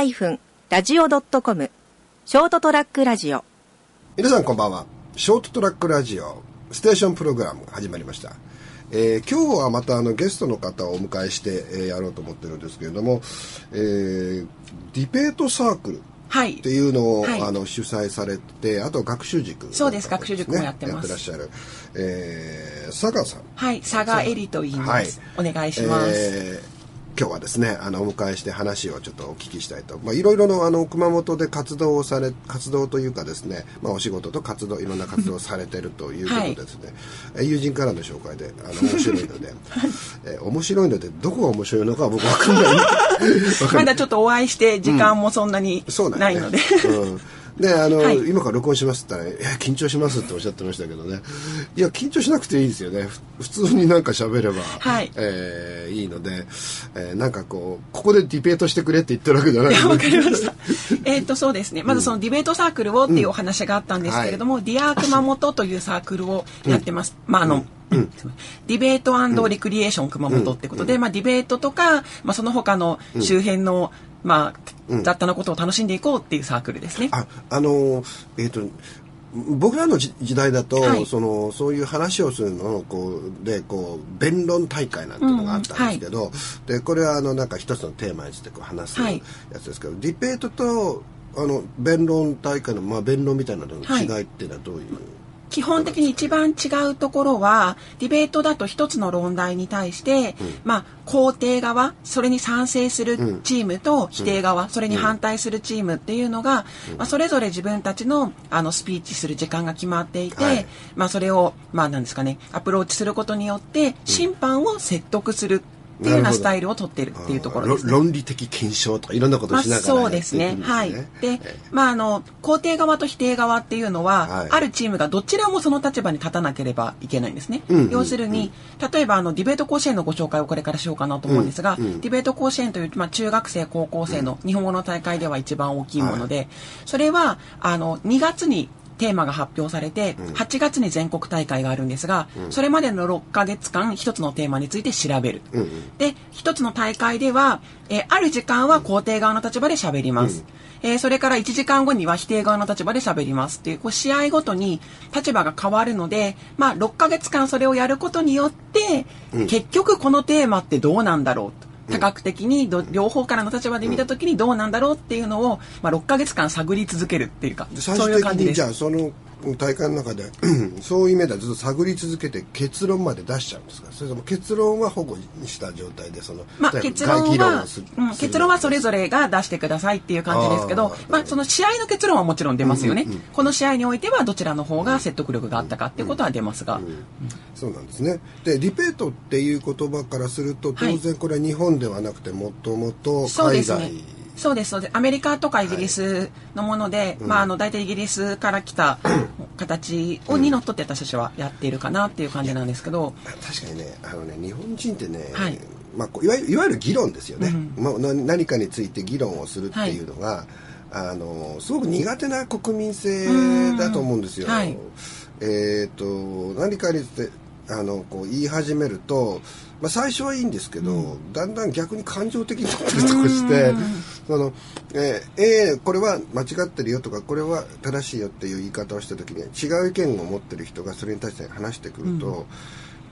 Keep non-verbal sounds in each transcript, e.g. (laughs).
ST-radio.com ショートトラックラジオ。皆さんこんばんは。ショートトラックラジオステーションプログラム始まりました、えー今日はまたあのゲストの方をお迎えして、えーやろうと思ってるんですけれども、えーディベートサークルっはい。て。いうのを、はい。あの主催されてあと学習塾の方そうです。学習塾もやってます。やってらっしゃる、えー、佐川さん。はい。佐賀エリと言います。お願いします。えー今日はですねあのお迎えして話をちょっとお聞きしたいと、まあ、いろいろのあの熊本で活動をされ活動というかですね、まあ、お仕事と活動いろんな活動をされてるということでですね、え友人からの紹介であの面白いので、(laughs) えー面白いのでどこが面白いのかは僕分かんないわかんない。(laughs) まだちょっとお会いして時間もそんなに (laughs) そうないので。うんであの、はい。今から録音しますって言ったら「え緊張します」っておっしゃってましたけどね。いや緊張しなくていいですよね。ふ普通になんか喋れば、はい。えーいいので、えーなんかこうここでディベートしてくれって言ってるわけじゃないわかりました。えっと、そうですね。まずそのディベートサークルをっていうお話があったんですけれども、 DEAR 熊本というサークルをやってます。まあ、あの、すいませんディベートリクリエーション熊本ってことで、まあ、ディベートとか、まあ、その他の周辺の、まあ、雑多なことを楽しんでいこうっていうサークルですね。ああのえっ、と僕らの時時代だと、はい。そのそういう話をするのをこうでこう弁論大会なんていうのがあったんですけど、でこれはあのなんか一つのテーマについてこう話すやはい。つですけど、ディベートとあの弁論大会の、まあ、弁論みたいなのの違いっていうのはどういう、基本的に一番違うところはディベートだと一つの論題に対して、まあ肯定側それに賛成するチームと否定側、それに反対するチームっていうのが、まあ、それぞれ自分たちのあのスピーチする時間が決まっていて、はい。まあそれをまあなんですかねアプローチすることによって審判を説得するっていうようなスタイルを取ってるっていうところですね。ろ論理的検証とかいろんなことをまあ、しながらそうですね。はい。でえ、まあ、あの、肯定側と否定側っていうのは、はいあるチームがどちらもその立場に立たなければいけないんですね。うんうんうん要するに、例えば、あの、ディベート甲子園のご紹介をこれからしようかなと思うんですが、うんうんディベート甲子園という、まあ、中学生、高校生の日本語の大会では一番大きいもので、それは、あの、2月に、テーマが発表されて、8月に全国大会があるんですが、それまでの6ヶ月間一つのテーマについて調べる。で、一つの大会では、えーある時間は肯定側の立場で喋ります。えーそれから1時間後には否定側の立場で喋りますっていう、こう試合ごとに立場が変わるので、まあ6ヶ月間それをやることによって、結局このテーマってどうなんだろうと。多角的にど両方からの立場で見た時にどうなんだろうっていうのを、まあ、6ヶ月間探り続けるっていうかそういう感じです。じゃあその大会の中で (clears throat) そういう意味ではずっと探り続けて結論まで出しちゃうんですかそれとも結論は保護した状態でそのまあ、結論はうん、結論はそれぞれが出してくださいっていう感じですけどまあ、その試合の結論はもちろん出ますよね、うんうんうんこの試合においてはどちらの方が説得力があったかっていうことは出ますが、そうなんですね。でディベートっていう言葉からすると当然これは日本ではなくてもともとそうで海外すねそうですそうです。アメリカとかイギリスのもので、まああの大体イギリスから来た (clears throat) 形をにのっとって私たちはやっているかなっていう感じなんですけど、確かにねあのね日本人ってね、はい。まあ、いわゆるいわゆる議論ですよね、まあ、な何かについて議論をするっていうのが、あのすごく苦手な国民性だと思うんですよ。うんはい。えっ、と何かについてあのこう言い始めると、まあ、最初はいいんですけど、だんだん逆に感情的になったりとかして、そのえーえーこれは間違ってるよとかこれは正しいよっていう言い方をした時に違う意見を持ってる人がそれに対して話してくると、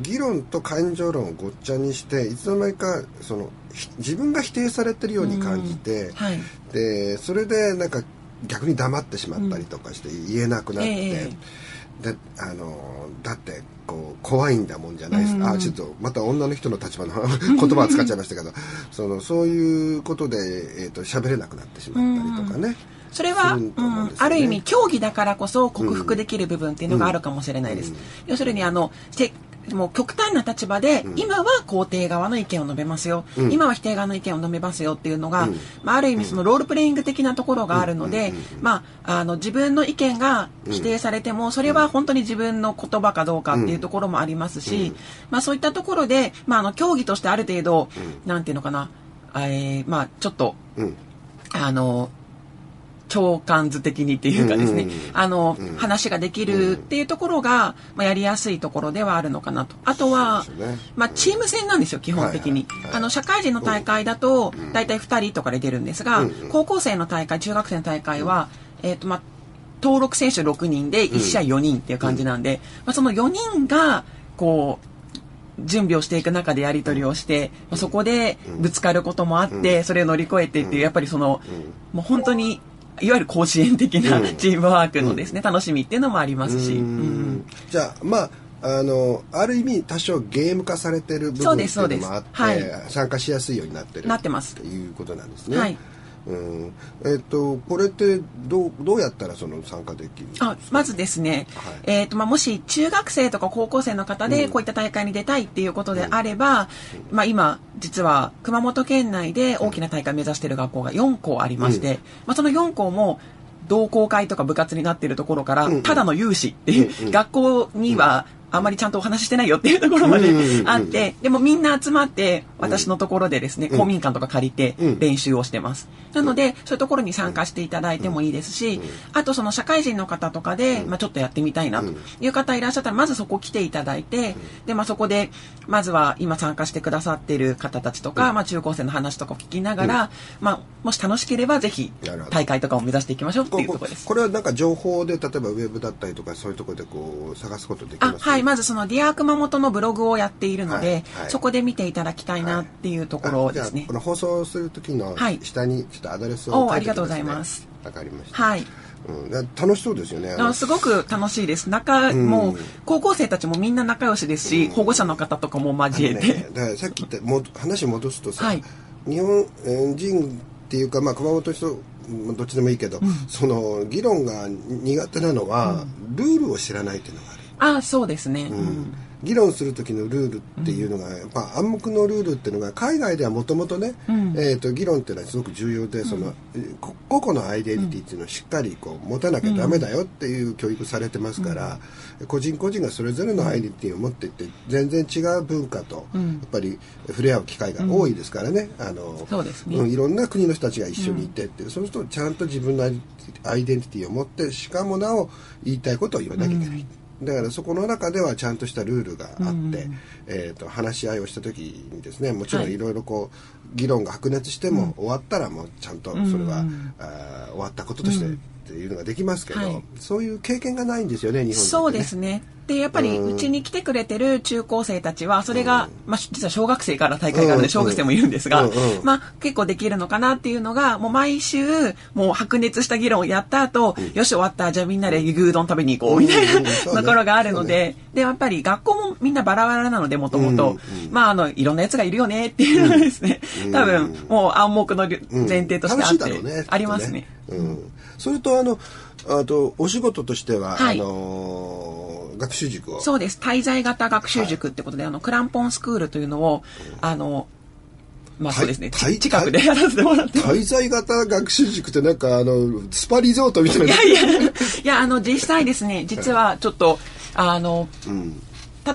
議論と感情論をごっちゃにしていつの間にかそのひ自分が否定されてるように感じて、はい。でそれでなんか逆に黙ってしまったりとかして言えなくなって、えであのだってこう怖いんだもんじゃないですか、あちょっとまた女の人の立場の (laughs) 言葉を使っちゃいましたけど。そのそういうことで、えー、と喋れなくなってしまったりとかね。それは、すると思うんある意味競技だからこそ克服できる部分っていうのがあるかもしれないです。要するにあのせもう極端な立場で、今は肯定側の意見を述べますよ、今は否定側の意見を述べますよっていうのが、まあ、ある意味そのロールプレイング的なところがあるので、まあ、あの自分の意見が否定されても、それは本当に自分の言葉かどうかっていうところもありますし、まあ、そういったところで、まあ、あの競技としてある程度、なんていうのかな、えーまあ、ちょっとうん。あの長官図的にっていうかですね、あの、話ができるっていうところが、まあ、やりやすいところではあるのかなと。あとはまあ、チーム戦なんですよ、基本的に。あの、社会人の大会だと、大体2人とかで出るんですが、高校生の大会、中学生の大会は、えっ、と、まあ、登録選手6人で1試合4人っていう感じなんで、まあ、その4人が、こう、準備をしていく中でやり取りをして、まあ、そこでぶつかることもあって、それを乗り越えてっていう、やっぱりその、もう本当に、いわゆる甲子園的なチームワークのですね、楽しみっていうのもありますし、ううん。んじゃあまああのある意味多少ゲーム化されてる部分っていうのもあって、はい。参加しやすいようになってるなってますっていうことなんですね。はいうん。えっ、とこれってどうどうやったらその参加できるあまずですね、はい。えーとまあ、もし中学生とか高校生の方でこういった大会に出たいっていうことであれば、まあ、今実は熊本県内で大きな大会を目指している学校が4校ありまして、うん。まあ、その4校も同好会とか部活になっているところから、うん。ただの有志っていう、うんうん。学校にはあまりちゃんとお話ししてないよっていうところまであって、でもみんな集まって私のところでですね、うん。公民館とか借りてうん。練習をしてます。なので、そういうところに参加していただいてもいいですし、あとその社会人の方とかで、まあちょっとやってみたいなという方いらっしゃったら、まずそこ来ていただいて、で、まあそこで、まずは今参加してくださっている方たちとか、まあ中高生の話とかを聞きながら、まあもし楽しければぜひ大会とかを目指していきましょうってこいうところです。これはなんか情報で例えばウェブだったりとかそういうところでこう探すことできますあはい、まずその DEAR 熊本のブログをやっているので、はいはい。そこで見ていただきたいなっていうところですね。こ。の放送する時のはい。下にちょっとアドレスをね。おありがとうございます。わかりました、はい。うん、だ楽しそうですよね。あすごく楽しいです。仲、ん。もう、高校生たちもみんな仲良しですし、保護者の方とかも交えて。ね、だからさっき言ったも話戻すとさ、はい。日本人っていうか、まあ、熊本の人まあどっちでもいいけど、その議論が苦手なのは、ルールを知らないっていうのがある。あそうですね。ううん。ん議論する時のルールっていうのが、やっぱ暗黙のルールっていうのが海外ではもともとね、うん。えー、と議論っていうのはすごく重要で、そのこ個々のアイデンティティっていうのをしっかりこう持たなきゃダメだよっていう教育されてますから、個人個人がそれぞれのアイデンティティを持っていって全然違う文化とやうん。っぱり触れ合う機会が多いですからね、あのそうですね。んいろんな国の人たちが一緒にいてって、そうするとちゃんと自分のアイアイデンティティを持ってしかもなお言いたいことを言わなきゃいけない。だからそこの中ではちゃんとしたルールがあって、うんえー、と話し合いをした時にですねもちろんはい。いろいろこう議論が白熱しても終わったらもうちゃんとそれは、うん。あー終わったこととしてうんっていうのができますけど、はい。そういう経験がないんですよね日本ね。そうですね。で、やっぱり、うん。うちに来てくれてる中高生たちは、それが、まあ、実は小学生から大会があるのうんで、小学生もいるんですがうんうん、まあ、結構できるのかなっていうのが、もう毎週、もう白熱した議論をやった後、よし終わった、じゃあみんなで牛丼食べに行こう、みたいうんうん。(laughs) なところがあるので、で、やっぱり学校もみんなバラバラなので、もともとうんうん、まあ、あの、いろんな奴がいるよねっていうのがですねうん、多分、もう暗黙のうん。前提としてあっ楽しいだろうねて、ありますね。うん、それとあのあとお仕事としては、はいあのー学習塾をそうです。滞在型学習塾ってことで、あの、クランポンスクールというのを、あの、まあそうですね、近くでやらせてもらって。滞在型学習塾ってなんかあのスパリゾートみたいな。いやいや、いや、あの、実際ですね、実はちょっと、あの、うん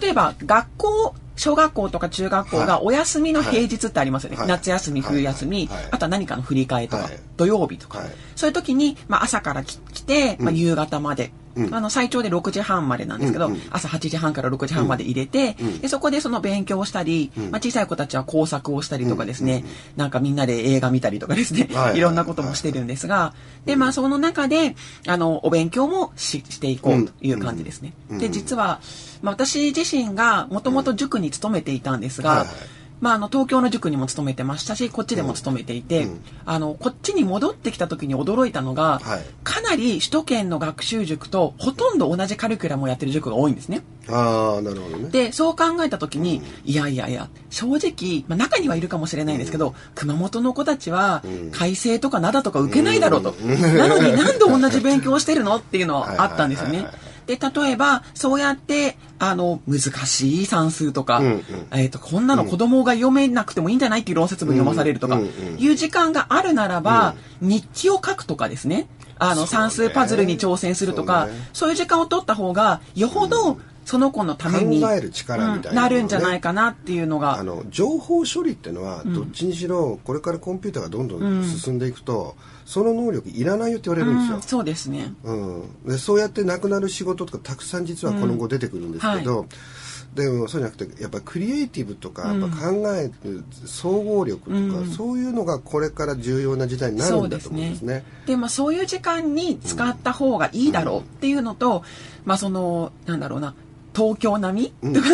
例えば学校、小学校とか中学校はい。がお休みの平日ってありますよね。はい。夏休み、はい。冬休み、はい。あとは何かの振り替えとか、はい。土曜日とか、はい。そういう時に、まあ、朝からき来て、まあ、夕方まで、うん。あの最長で6時半までなんですけど、うんうん。朝8時半から6時半まで入れて、うん。でそこでその勉強をしたり、うん。まあ、小さい子たちは工作をしたりとかですね、なんかみんなで映画見たりとかですね、はいいろんなこともしてるんですが、で、まあ、その中で、あの、お勉強もししていこうという感じですね。うん。で、実は、まあ、私自身がもともと塾に勤めていたんですが、はいはいまあ、あの、東京の塾にも勤めてましたし、こっちでも勤めていて、うん。あの、こっちに戻ってきた時に驚いたのが、はい。かなり首都圏の学習塾とほとんど同じカリキュラムをやってる塾が多いんですね。ああなるほどね。で、そう考えた時に、いやいやいや、正直、まあ、中にはいるかもしれないんですけど、熊本の子たちはうん、改正とか灘とか受けないだろうと。うん。なのになんで同じ勉強をしてるの？っていうのはあったんですよね。はいはいはいは。で、例えば、そうやって、あの、難しい算数とか、うんうん。えっ、と、こんなの子供が読めなくてもいいんじゃないっていう論説文読まされるとか、いう時間があるならば、日記を書くとかですね、あの、算数パズルに挑戦するとか、そうね。そういう時間を取った方が、よほどその子のために考える力みたいなね。うんなるんじゃないかなっていうのが。あの情報処理っていうのはどっちにしろこれからコンピューターがどんどん進んでいくと、その能力いらないよって言われるんですよ。うん、そうですね。うん、でそうやってなくなる仕事とかたくさん実はこの後出てくるんですけど、でもそうじゃなくてやっぱクリエイティブとかやっぱ考える総合力とか、うん。そういうのがこれから重要な時代になるんだと思うんですね。でまあそういう時間に使った方がいいだろうっていうのと、まあそのなんだろうな東京並み、とか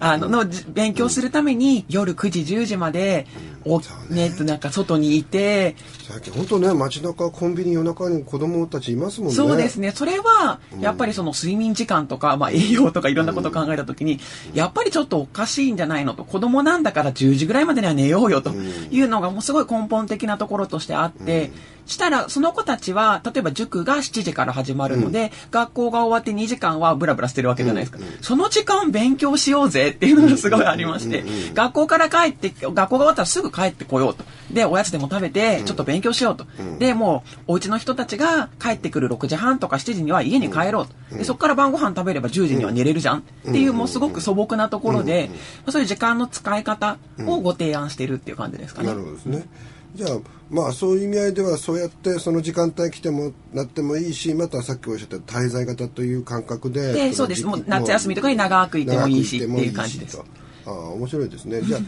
(laughs) あののじ勉強するために夜9時10時まで、おそうね。なんか外にいて、最近本当ね街中コンビニ夜中に子供たちいますもんね。そうですね。それはやっぱりその睡眠時間とか、まあ、栄養とかいろんなことを考えた時に、やっぱりちょっとおかしいんじゃないのと子供なんだから10時ぐらいまでには寝ようよというのがもうすごい根本的なところとしてあって、したらその子たちは例えば塾が7時から始まるので、学校が終わって2時間はブラブラしてるわけじゃないですか、その時間勉強しようぜっていうのがすごいありまして、学校から帰って学校が終わったらすぐ帰ってこようと。でおやつでも食べてちょっと勉強しようと、でもうお家の人たちが帰ってくる6時半とか7時には家に帰ろうと、でそこから晩ご飯食べれば10時には寝れるじゃん。っていうもうすごく素朴なところで、まあそういう時間の使い方をご提案してるっていう感じですかね。なるほどですね。じゃあまあそういう意味合いではそうやってその時間帯来てもなってもいいしまたさっきおっしゃった滞在型という感覚ででそうです。もう夏休みとかに長くいてもいいしっていう感じですああ面白いですね。じゃ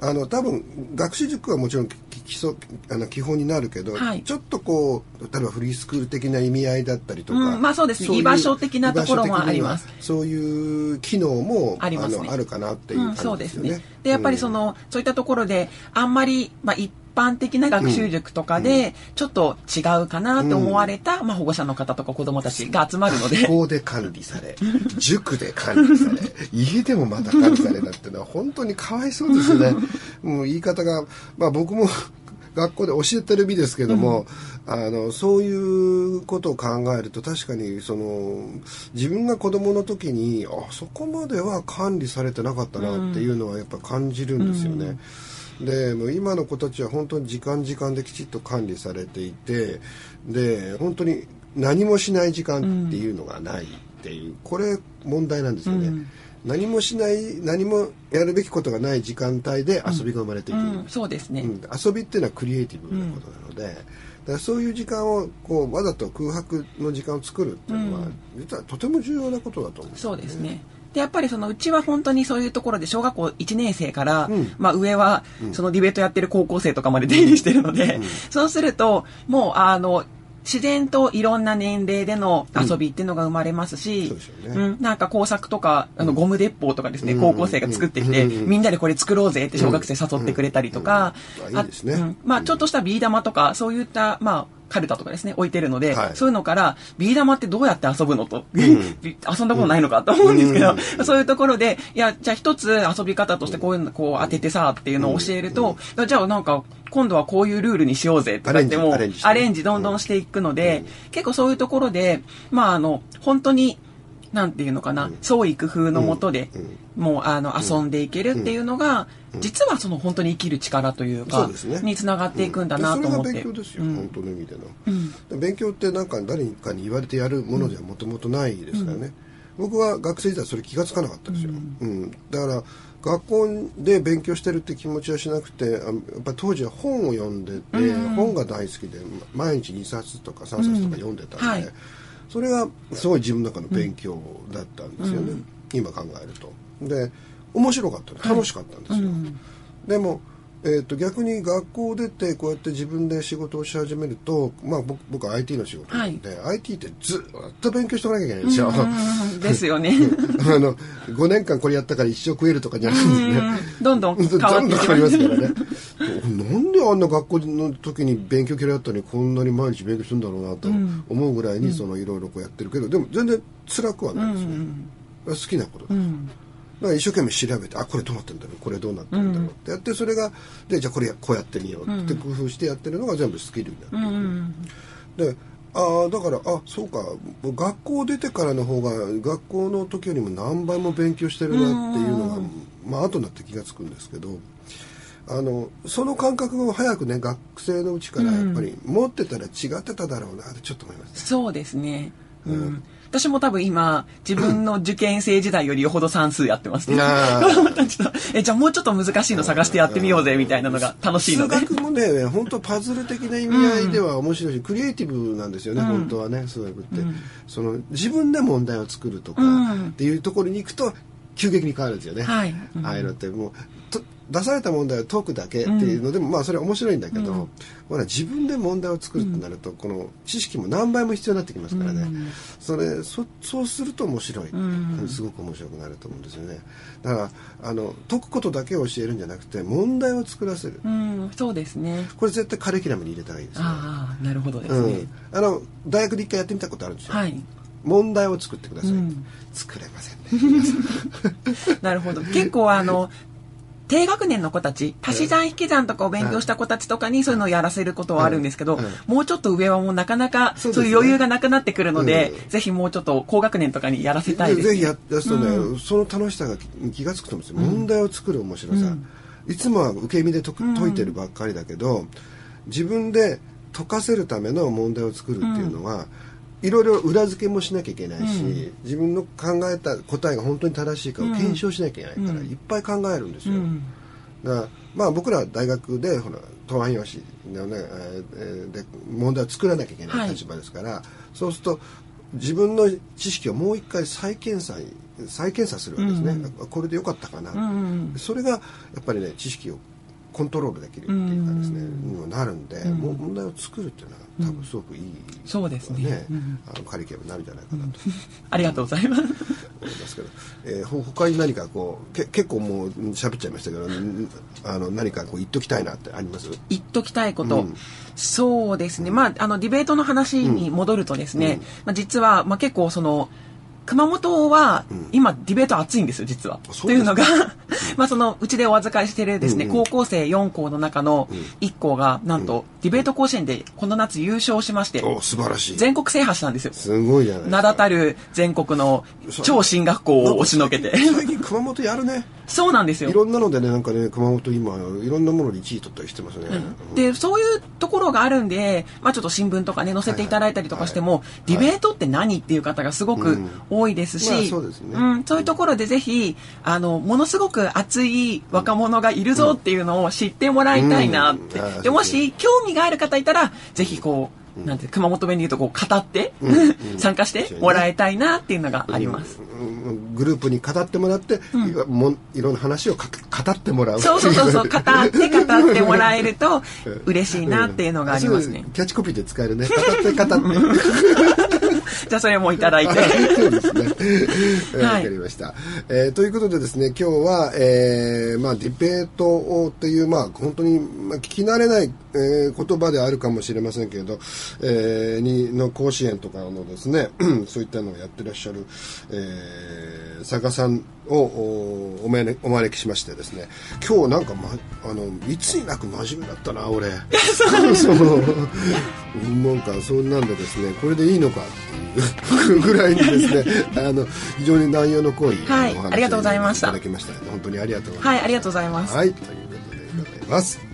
ああの多分学習塾はもちろんき基礎あの基本になるけど、はい。ちょっとこう例えばフリースクール的な意味合いだったりとか、うんまあそうです。ねい居場所的なところもあります。そういう機能もありますね。のあるかなっていううん、感そうでねじですすよね。。でやっぱりその、そういったところであんまり、まあ、一般的な学習塾とかでちょっと違うかなと思われた、まあ、保護者の方とか子どもたちが集まるので。学校で管理され (laughs) 塾で管理され家でもまた管理されたっていうのは本当にかわいそうですよね。(laughs) もう言い方がまあ僕も (laughs) 学校で教えてる身ですけども、あのそういうことを考えると確かにその自分が子供の時にあそこまでは管理されてなかったなっていうのはやっぱ感じるんですよね。でもう今の子たちは本当に時間時間できちっと管理されていてで本当に何もしない時間っていうのがないっていう、これ問題なんですよね、何もしない何もやるべきことがない時間帯で遊びが生まれていく、うん、そうですね、うん。遊びっていうのはクリエイティブなことなので、だからそういう時間をこうわざと空白の時間を作るっていうのは、実はとても重要なことだと思うんそうですね。でやっぱりそのうちは本当にそういうところで小学校1年生から、ん。まあ上はそのディベートやってる高校生とかまで出入りしてるので、そうするともうあの自然といろんな年齢での遊びっていうのが生まれますし、そうですよね。んなんか工作とかあのゴム鉄砲とかですね、うん。高校生が作ってきて、うん。みんなでこれ作ろうぜって小学生誘ってくれたりとか、うん。あね。うん。まあちょっとしたビー玉とかそういったまあカルタとかですね置いてるので、はい。そういうのからビー玉ってどうやって遊ぶのと、(laughs) 遊んだことないのか (laughs) と思うんですけど、(laughs) そういうところでいやじゃあ一つ遊び方としてこういうのこう当ててさっていうのを教えると、じゃあなんか今度はこういうルールにしようぜとか言ってもアレンジどんどんしていくので、結構そういうところでまああの本当になんていうのかな、創意工夫のもとで、もうあの遊んでいけるっていうのが、実はその本当に生きる力というかそうですね。につながっていくんだなと思って、でそれが勉強ですよ、うん。本当の意味での、勉強ってなんか誰かに言われてやるものではもともとないですからね、僕は学生時代それ気がつかなかったですよ、うん。だから学校で勉強してるって気持ちはしなくてあやっぱ当時は本を読んでて、本が大好きで毎日2冊とか3冊とか読んでたんで、はいそれがすごい自分の中の勉強だったんですよね、今考えると。で面白かった楽しかったんですよ、でも、えー、と逆に学校出てこうやって自分で仕事をし始めると、まあ、僕僕は IT の仕事なんで、IT ってずっと勉強しておかなきゃいけないんですよ、うんですよね。(laughs) あの5年間これやったから一生食えるとかじゃなくてねどんどん変 (laughs) どんどんわってき変わりますからねなんであんな学校の時に勉強嫌いだったのにこんなに毎日勉強するんだろうなと思うぐらいにそのいろいろこうやってるけどでも全然辛くはないですね、好きなことだ、だから一生懸命調べてあこれどうなってんだろう？これどうなってんだろう？ってやってそれがでじゃあこれこうやってみようって工夫してやってるのが全部スキルになっていく、でああだからあそうか。学校出てからの方が学校の時よりも何倍も勉強してるなっていうのが、まあ後になって気がつくんですけどあのその感覚を早くね学生のうちからやっぱり持ってたら違ってただろうなってちょっと思います、そうですね。うん。私も多分今、自分の受験生時代よりよほど算数やってます。ね。(laughs) え、じゃあもうちょっと難しいの探してやってみようぜ、みたいなのが楽しいので。数学もね本当パズル的な意味合いでは面白いし、クリエイティブなんですよね、本当はね数学って、その自分で問題を作るとかうん。っていうところに行くと急激に変わるんですよね、はい。うん。ああいうのってもうと出された問題を解くだけっていうのでも、まあそれは面白いんだけど、ほら自分で問題を作るってなると、この知識も何倍も必要になってきますからね、それそそうすると面白い、すごく面白くなると思うんですよねだからあの解くことだけを教えるんじゃなくて問題を作らせる、うん、そうですね。これ絶対カリキュラムに入れた方がいいですね。ああ、なるほどですねうん。、あの大学で一回やってみたことあるんですよ。はい。問題を作ってください。うん作れませんね。(laughs) なるほど。結構あの、低学年の子たち、足し算引き算とかを勉強した子たちとかにそういうのをやらせることはあるんですけど、うん。うんもうちょっと上はもうなかなかそうういう余裕がなくなってくるので、うん。ぜひもうちょっと高学年とかにやらせたいです、ね。ぜひややすとね、その楽しさが気が付くと思うんですよ。問題を作る面白さ。いつもは受け身で解く解いてるばっかりだけど、自分で解かせるための問題を作るっていうのは、いろいろ裏付けもしなきゃいけないし、自分の考えた答えが本当に正しいかを検証しなきゃいけないから、いっぱい考えるんですよ。だからまあ僕らは大学でほら答案用紙のね、えーで問題を作らなきゃいけなはい。い立場ですから、そうすると自分の知識をもう一回再検査再検査するわけですね、あこれでよかったかな、それがやっぱりね知識をコントロールできるっていうかですね、にもなるんで、もう問題を作るっていうのは多分すごくいい、そうですね。うん。あのカリキュラムになるんじゃないかなと。(laughs) ありがとうございます。思いますけど、えーほ他に何かこうけ結構もううん喋っちゃいましたけどんあの何かこう言っときたいなってあります？言っときたいこと、うん。そうですね、まあ、あのディベートの話に戻るとですね、まあ、実は、まあ、結構その熊本は今ディベート熱いんですよ実は。というのがまあそのうちでお預かりしてるですね、うんうん。高校生4校の中の1校がなんとディベート甲子園でこの夏優勝しましてお素晴らしい。全国制覇したんですよ。すごいじゃない名だたる全国の超進学校を押しのけて。最近熊本やるね。そうなんですよ。い。ろんなのでねなんかね熊本今いろんなもので1位取ったりしてますね、でそういうところがあるんで、まあ、ちょっと新聞とかね載せていただいたりとかしても、ディベートって何っていう方がすごく多いですし、うですね。ん。そういうところでぜひあのものすごく熱い若者がいるぞっていうのを知ってもらいたいなって、うんあーでもし興味がある方いたらぜひこう、なんて熊本弁で言うとこう語って、(laughs) 参加してもらいたいなっていうのがあります。うんグループに語ってもらって、いわもんいろんな話をか語ってもらう。そうそうそうそう (laughs) 語って語ってもらえると嬉しいなっていうのがありますね。そう。キャッチコピーで使えるね。語って語って (laughs) たそれもいただいて。そうですね。えーわ、はいかりました。えーということでですね、今日は、えーまあ、ディベートっていう、まあ、本当に、まあ、聞き慣れない、えー言葉であるかもしれませんけれど、えーに、の甲子園とかのですね、そういったのをやってらっしゃる、えー作家さんをおお招お招きしましてですね、今日なんか、ま、あの、いつになく真面目だったな、俺。(laughs) そう。なんか、そんなんでですね、これでいいのかっていうぐらいにですね、あの、非常に内容の濃い、はいお話ありがとうございましたいただきました。本当にありがとうございます。はい、ありがとうございます。はい、ということでございます。